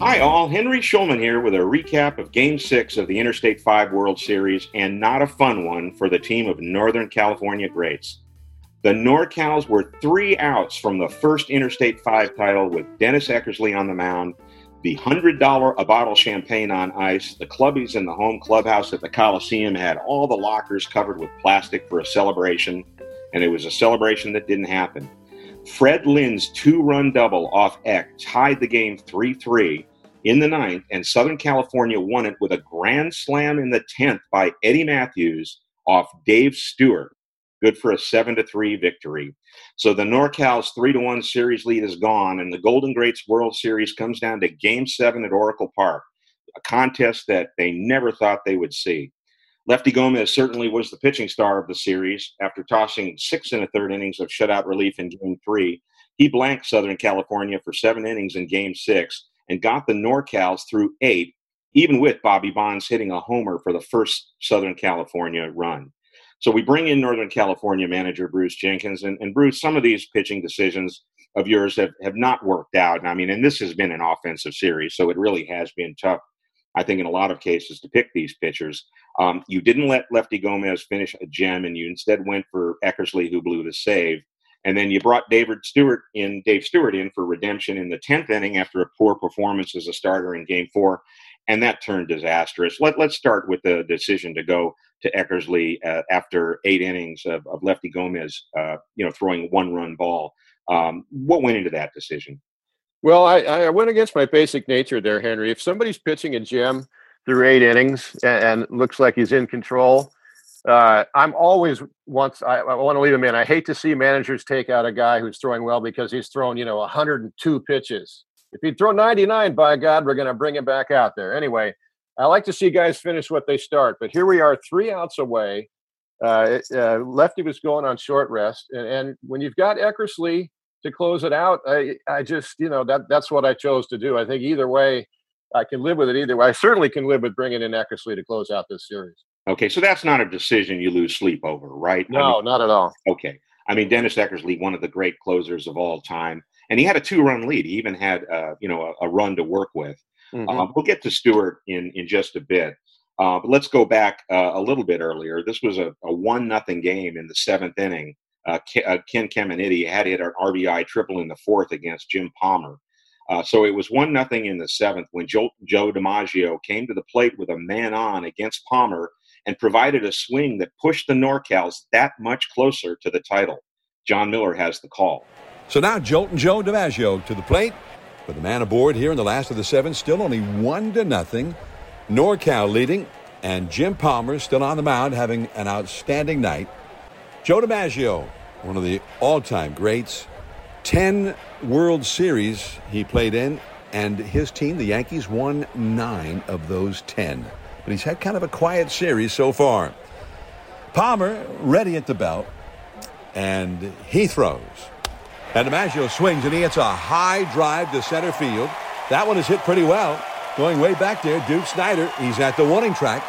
Hi, all. Henry Schulman here with a recap of Game 6 of the Interstate 5 World Series, and not a fun one for the team of Northern California greats. The NorCals were three outs from the first Interstate 5 title with Dennis Eckersley on the mound, the $100 a bottle champagne on ice. The clubbies in the home clubhouse at the Coliseum had all the lockers covered with plastic for a celebration, and it was a celebration that didn't happen. Fred Lynn's two run double off Eck tied the game 3 3 in the ninth, and Southern California won it with a grand slam in the 10th by Eddie Mathews off Dave Stewart. Good for a 7 to 3 victory. So the NorCal's 3 to 1 series lead is gone, and the Golden Greats World Series comes down to Game 7 at Oracle Park, a contest that they never thought they would see. Lefty Gomez certainly was the pitching star of the series. After tossing six and a third innings of shutout relief in Game 3, he blanked Southern California for seven innings in Game 6 and got the NorCals through eight, even with Bobby Bonds hitting a homer for the first Southern California run. So we bring in Northern California manager Bruce Jenkins. And, and Bruce, some of these pitching decisions of yours have, have not worked out. And I mean, and this has been an offensive series, so it really has been tough, I think, in a lot of cases to pick these pitchers. Um, you didn't let Lefty Gomez finish a gem, and you instead went for Eckersley, who blew the save. And then you brought David Stewart in, Dave Stewart in for redemption in the 10th inning after a poor performance as a starter in game four. And that turned disastrous. Let, let's start with the decision to go to Eckersley uh, after eight innings of, of Lefty Gomez, uh, you know, throwing one run ball. Um, what went into that decision? Well, I, I went against my basic nature there, Henry. If somebody's pitching a gem through eight innings and, and looks like he's in control, uh, I'm always once I, I want to leave him in. I hate to see managers take out a guy who's throwing well because he's thrown you know 102 pitches. If he'd throw 99, by God, we're going to bring him back out there. Anyway, I like to see guys finish what they start, but here we are, three outs away. Uh, uh, lefty was going on short rest, and, and when you've got Eckersley to close it out, I, I just you know that that's what I chose to do. I think either way, I can live with it either way. I certainly can live with bringing in Eckersley to close out this series. Okay, so that's not a decision you lose sleep over, right? No, I mean, not at all. Okay. I mean, Dennis Eckersley, one of the great closers of all time, and he had a two-run lead. He even had, uh, you know, a, a, run to work with. Mm-hmm. Uh, we'll get to Stewart in in just a bit, uh, but let's go back uh, a little bit earlier. This was a, a one nothing game in the seventh inning. Uh, uh, Ken Caminiti had hit an RBI triple in the fourth against Jim Palmer. so it was one nothing in the seventh when Joe, Joe DiMaggio came to the plate with a man on against Palmer and provided a swing that pushed the NorCals that much closer to the title. Jon Miller has the call. So now Joltin' Joe DiMaggio to the plate. With the man aboard here in the last of the seven, still only one to nothing. NorCal leading, and Jim Palmer still on the mound having an outstanding night. Joe DiMaggio, one of the all-time greats. Ten World Series he played in, and his team, the Yankees, won nine of those ten but he's had kind of a quiet series so far. Palmer ready at the belt, and he throws. And DiMaggio swings, and he hits a high drive to center field. That one is hit pretty well. Going way back there, Duke Snider. He's at the warning track.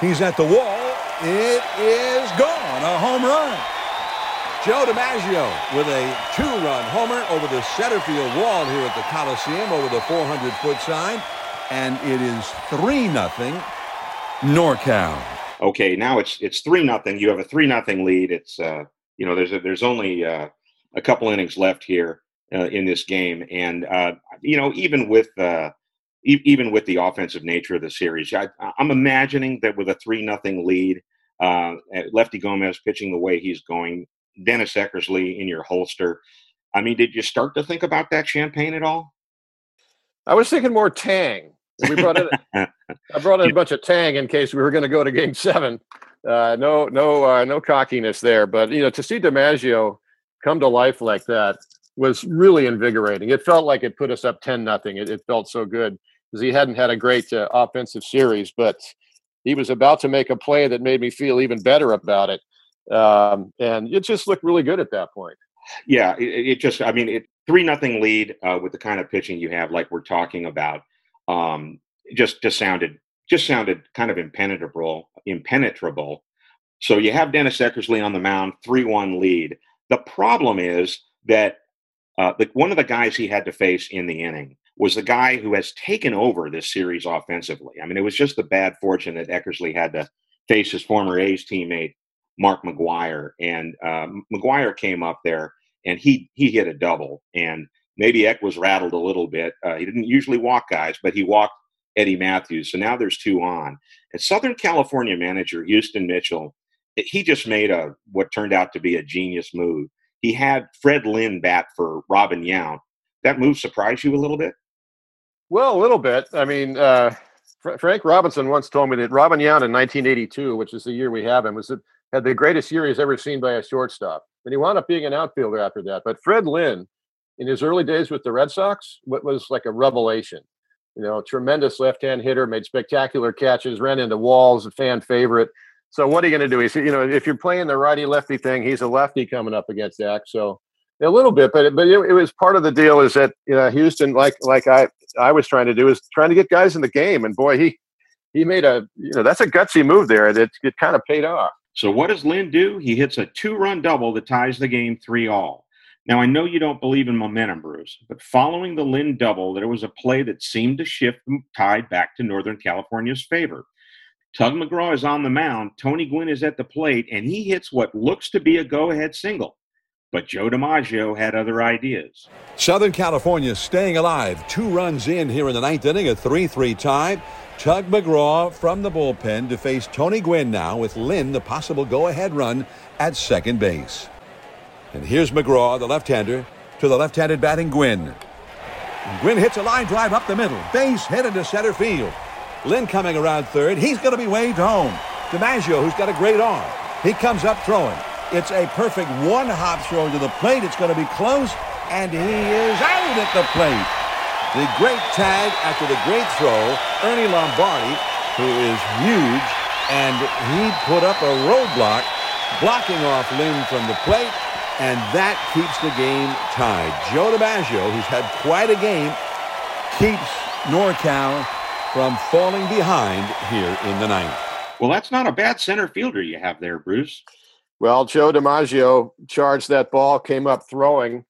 He's at the wall. It is gone. A home run. Joe DiMaggio with a two-run homer over the center field wall here at the Coliseum over the 400-foot sign. And it is 3 nothing NorCal. Okay, now it's it's three nothing. You have a three nothing lead. It's uh, you know there's a, there's only uh, a couple innings left here uh, in this game, and uh, you know even with uh, even with the offensive nature of the series, I, am imagining that with a three nothing lead, uh, Lefty Gomez pitching the way he's going, Dennis Eckersley in your holster. I mean, did you start to think about that champagne at all? I was thinking more Tang. We brought in. I brought in a bunch of Tang in case we were going to go to Game Seven. Uh, no, no, uh, no cockiness there. But you know, to see DiMaggio come to life like that was really invigorating. It felt like it put us up ten nothing. It, it, felt so good because he hadn't had a great uh, offensive series, but he was about to make a play that made me feel even better about it. Um, and it just looked really good at that point. Yeah, it, it just, I mean, it three nothing lead uh, with the kind of pitching you have, like we're talking about um, just just sounded just sounded kind of impenetrable. Impenetrable. So you have Dennis Eckersley on the mound, three-one lead. The problem is that uh, the, one of the guys he had to face in the inning was the guy who has taken over this series offensively. I mean, it was just the bad fortune that Eckersley had to face his former A's teammate Mark McGwire, and um, McGwire came up there and he he hit a double, and maybe Eck was rattled a little bit. Uh, he didn't usually walk guys, but he walked Eddie Mathews, So now there's two on. And Southern California manager Houston Mitchell, he just made a what turned out to be a genius move. He had Fred Lynn bat for Robin Yount. That move surprised you a little bit? Well, a little bit. I mean, uh, Frank Robinson once told me that Robin Yount in 1982, which is the year we have him, was had the greatest year he's ever seen by a shortstop. And he wound up being an outfielder after that. But Fred Lynn, in his early days with the Red Sox, what was like a revelation. You know, tremendous left-hand hitter, made spectacular catches, ran into walls, a fan favorite. So what are you going to do? He's, you know, if you're playing the righty-lefty thing, he's a lefty coming up against Eck. So a little bit, but but it, it, was part of the deal. Is that you know Houston, like like I I was trying to do, is trying to get guys in the game, and boy, he he made a you know that's a gutsy move there. and it, it kind of paid off. So what does Lynn do? He hits a two-run double that ties the game three all. Now I know you don't believe in momentum, Bruce, but following the Lynn double, there was a play that seemed to shift the tide back to Northern California's favor. Tug McGraw is on the mound. Tony Gwynn is at the plate, and he hits what looks to be a go-ahead single. But Joe DiMaggio had other ideas. Southern California staying alive. Two runs in here in the ninth inning, a 3 3 tie. Tug McGraw from the bullpen to face Tony Gwynn now with Lynn, the possible go ahead run at second base. And here's McGraw, the left hander, to the left handed batting Gwynn. Gwynn hits a line drive up the middle, base hit into center field. Lynn coming around third. He's going to be waved home. DiMaggio, who's got a great arm, he comes up throwing. It's a perfect one hop throw to the plate. It's going to be close, and he is out at the plate. The great tag after the great throw, Ernie Lombardi, who is huge, and he put up a roadblock, blocking off Lynn from the plate, and that keeps the game tied. Joe DiMaggio, who's had quite a game, keeps NorCal from falling behind here in the ninth. Well, that's not a bad center fielder you have there, Bruce. Well, Joe DiMaggio charged that ball, came up throwing,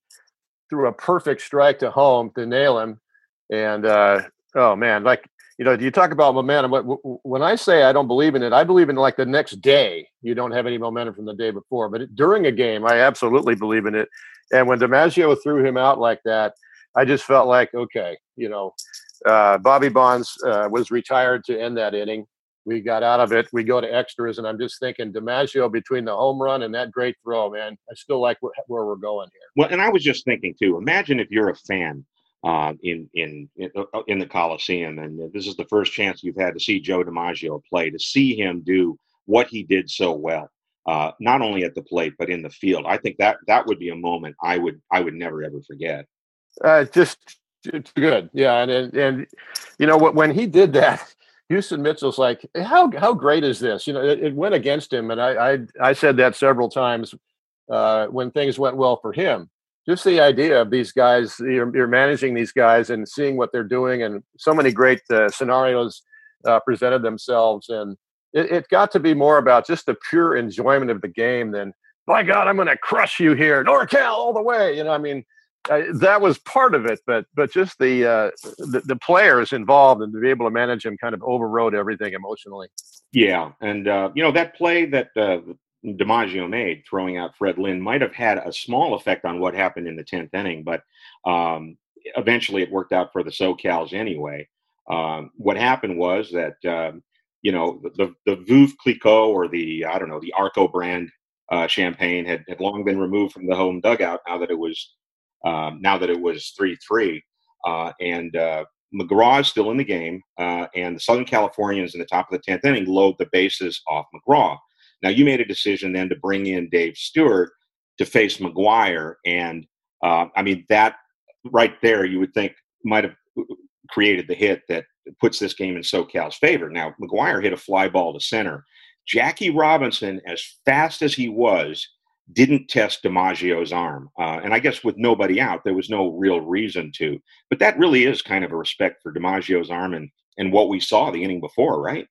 threw a perfect strike to home to nail him. And uh, oh man, like you know, you talk about momentum. When I say I don't believe in it, I believe in like the next day you don't have any momentum from the day before. But during a game, I absolutely believe in it. And when DiMaggio threw him out like that, I just felt like okay, you know, uh, Bobby Bonds uh, was retired to end that inning we got out of it. We go to extras, and I'm just thinking DiMaggio between the home run and that great throw, man. I still like where, where we're going here. Well, and I was just thinking too. Imagine if you're a fan uh, in in in, uh, the Coliseum, and this is the first chance you've had to see Joe DiMaggio play, to see him do what he did so well, uh, not only at the plate but in the field. I think that that would be a moment I would I would never ever forget. Uh, just it's good, yeah, and and, and you know what when he did that Houston Mitchell's like, how how great is this? You know, it, it went against him, and I, I I said that several times uh, when things went well for him. Just the idea of these guys, you're, you're managing these guys and seeing what they're doing, and so many great uh, scenarios uh, presented themselves, and it, it got to be more about just the pure enjoyment of the game than, by God, I'm going to crush you here, NorCal all the way. You know, I mean, uh, that was part of it, but but just the, uh, the, the players involved and to be able to manage them kind of overrode everything emotionally. Yeah, and uh, you know that play that uh, DiMaggio made, throwing out Fred Lynn, might have had a small effect on what happened in the tenth inning, but um, eventually it worked out for the SoCals anyway. Um, what happened was that um, you know the the Veuve Clicquot or the I don't know the Arco brand uh, champagne had, had long been removed from the home dugout now that it was um, now that it was 3 3. Uh, and uh, McGraw is still in the game, uh, and the Southern Californians in the top of the 10th inning load the bases off McGraw. Now, you made a decision then to bring in Dave Stewart to face McGwire. And uh, I mean, that right there, you would think might have created the hit that puts this game in SoCal's favor. Now, McGwire hit a fly ball to center. Jackie Robinson, as fast as he was, didn't test DiMaggio's arm. Uh, and I guess with nobody out, there was no real reason to. But that really is kind of a respect for DiMaggio's arm and, and what we saw the inning before, right?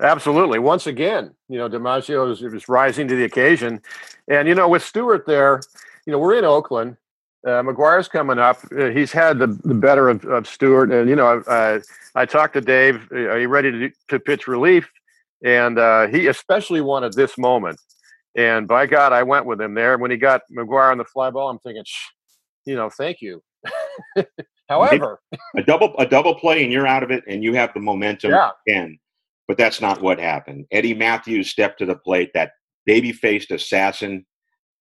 Absolutely. Once again, you know, DiMaggio was, was rising to the occasion. And, you know, with Stewart there, you know, we're in Oakland. Uh, McGwire's coming up. Uh, he's had the, the better of, of Stewart, and you know, I talked to Dave. Uh, are you ready to to pitch relief? And uh, he especially wanted this moment. And by God, I went with him there. When he got McGwire on the fly ball, I'm thinking, you know, thank you. However, a double a double play and you're out of it, and you have the momentum yeah. again. But that's not what happened. Eddie Mathews stepped to the plate, that baby faced assassin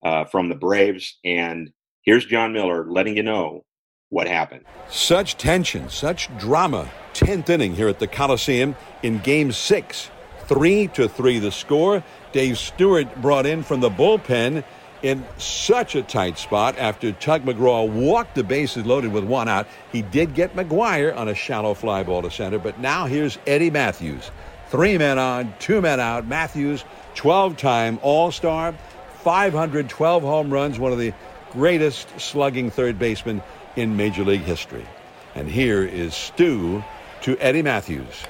uh, from the Braves, and here's Jon Miller letting you know what happened. Such tension, such drama. Tenth inning here at the Coliseum in Game Six, three to three the score. Dave Stewart brought in from the bullpen in such a tight spot after Tug McGraw walked the bases loaded with one out. He did get McGwire on a shallow fly ball to center, but now here's Eddie Mathews. Three men on, two men out. Mathews, 12 time All Star, 512 home runs, one of the greatest slugging third basemen in Major League history. And here is Stu to Eddie Mathews.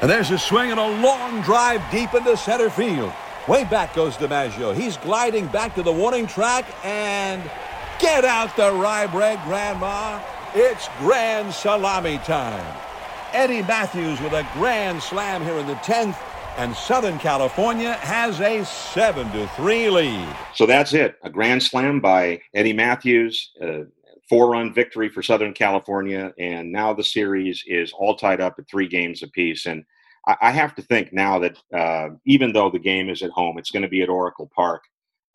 And there's a swing and a long drive deep into center field. Way back goes DiMaggio. He's gliding back to the warning track and get out the rye bread, Grandma. It's grand salami time. Eddie Mathews with a grand slam here in the 10th, and Southern California has a 7 to 3 lead. So that's it. A grand slam by Eddie Mathews, a four run victory for Southern California, and now the series is all tied up at three games apiece. And I, have to think now that uh, even though the game is at home, it's going to be at Oracle Park.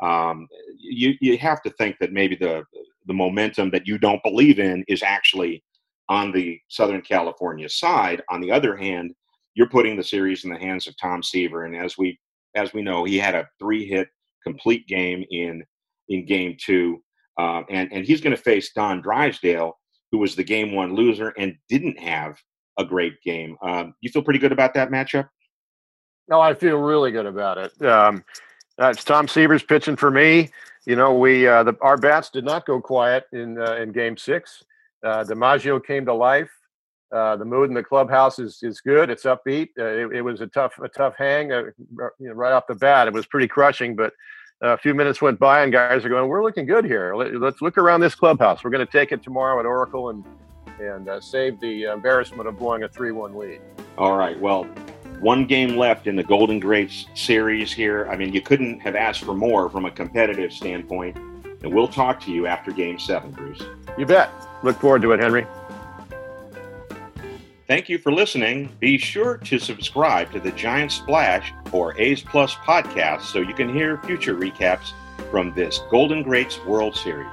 Um, you you have to think that maybe the the momentum that you don't believe in is actually on the Southern California side. On the other hand, you're putting the series in the hands of Tom Seaver, and as we as we know, he had a three hit complete game in in game two, uh, and and he's going to face Don Drysdale, who was the game one loser and didn't have a great game. Um, you feel pretty good about that matchup? No, I feel really good about it. Um, it's Tom Seaver's pitching for me. You know, we uh, the, our bats did not go quiet in uh, in Game Six. Uh, DiMaggio came to life. Uh, the mood in the clubhouse is is good. It's upbeat. Uh, it, it, was a tough a tough hang. Uh, you know, right off the bat, it was pretty crushing. But a few minutes went by, and guys are going, "We're looking good here. Let, us look around this clubhouse. We're going to take it tomorrow at Oracle and and uh, save the embarrassment of blowing a 3 1 lead. All right. Well, one game left in the Golden Greats series here. I mean, you couldn't have asked for more from a competitive standpoint. And we'll talk to you after game seven, Bruce. You bet. Look forward to it, Henry. Thank you for listening. Be sure to subscribe to the Giant Splash or A's Plus podcast so you can hear future recaps from this Golden Greats World Series.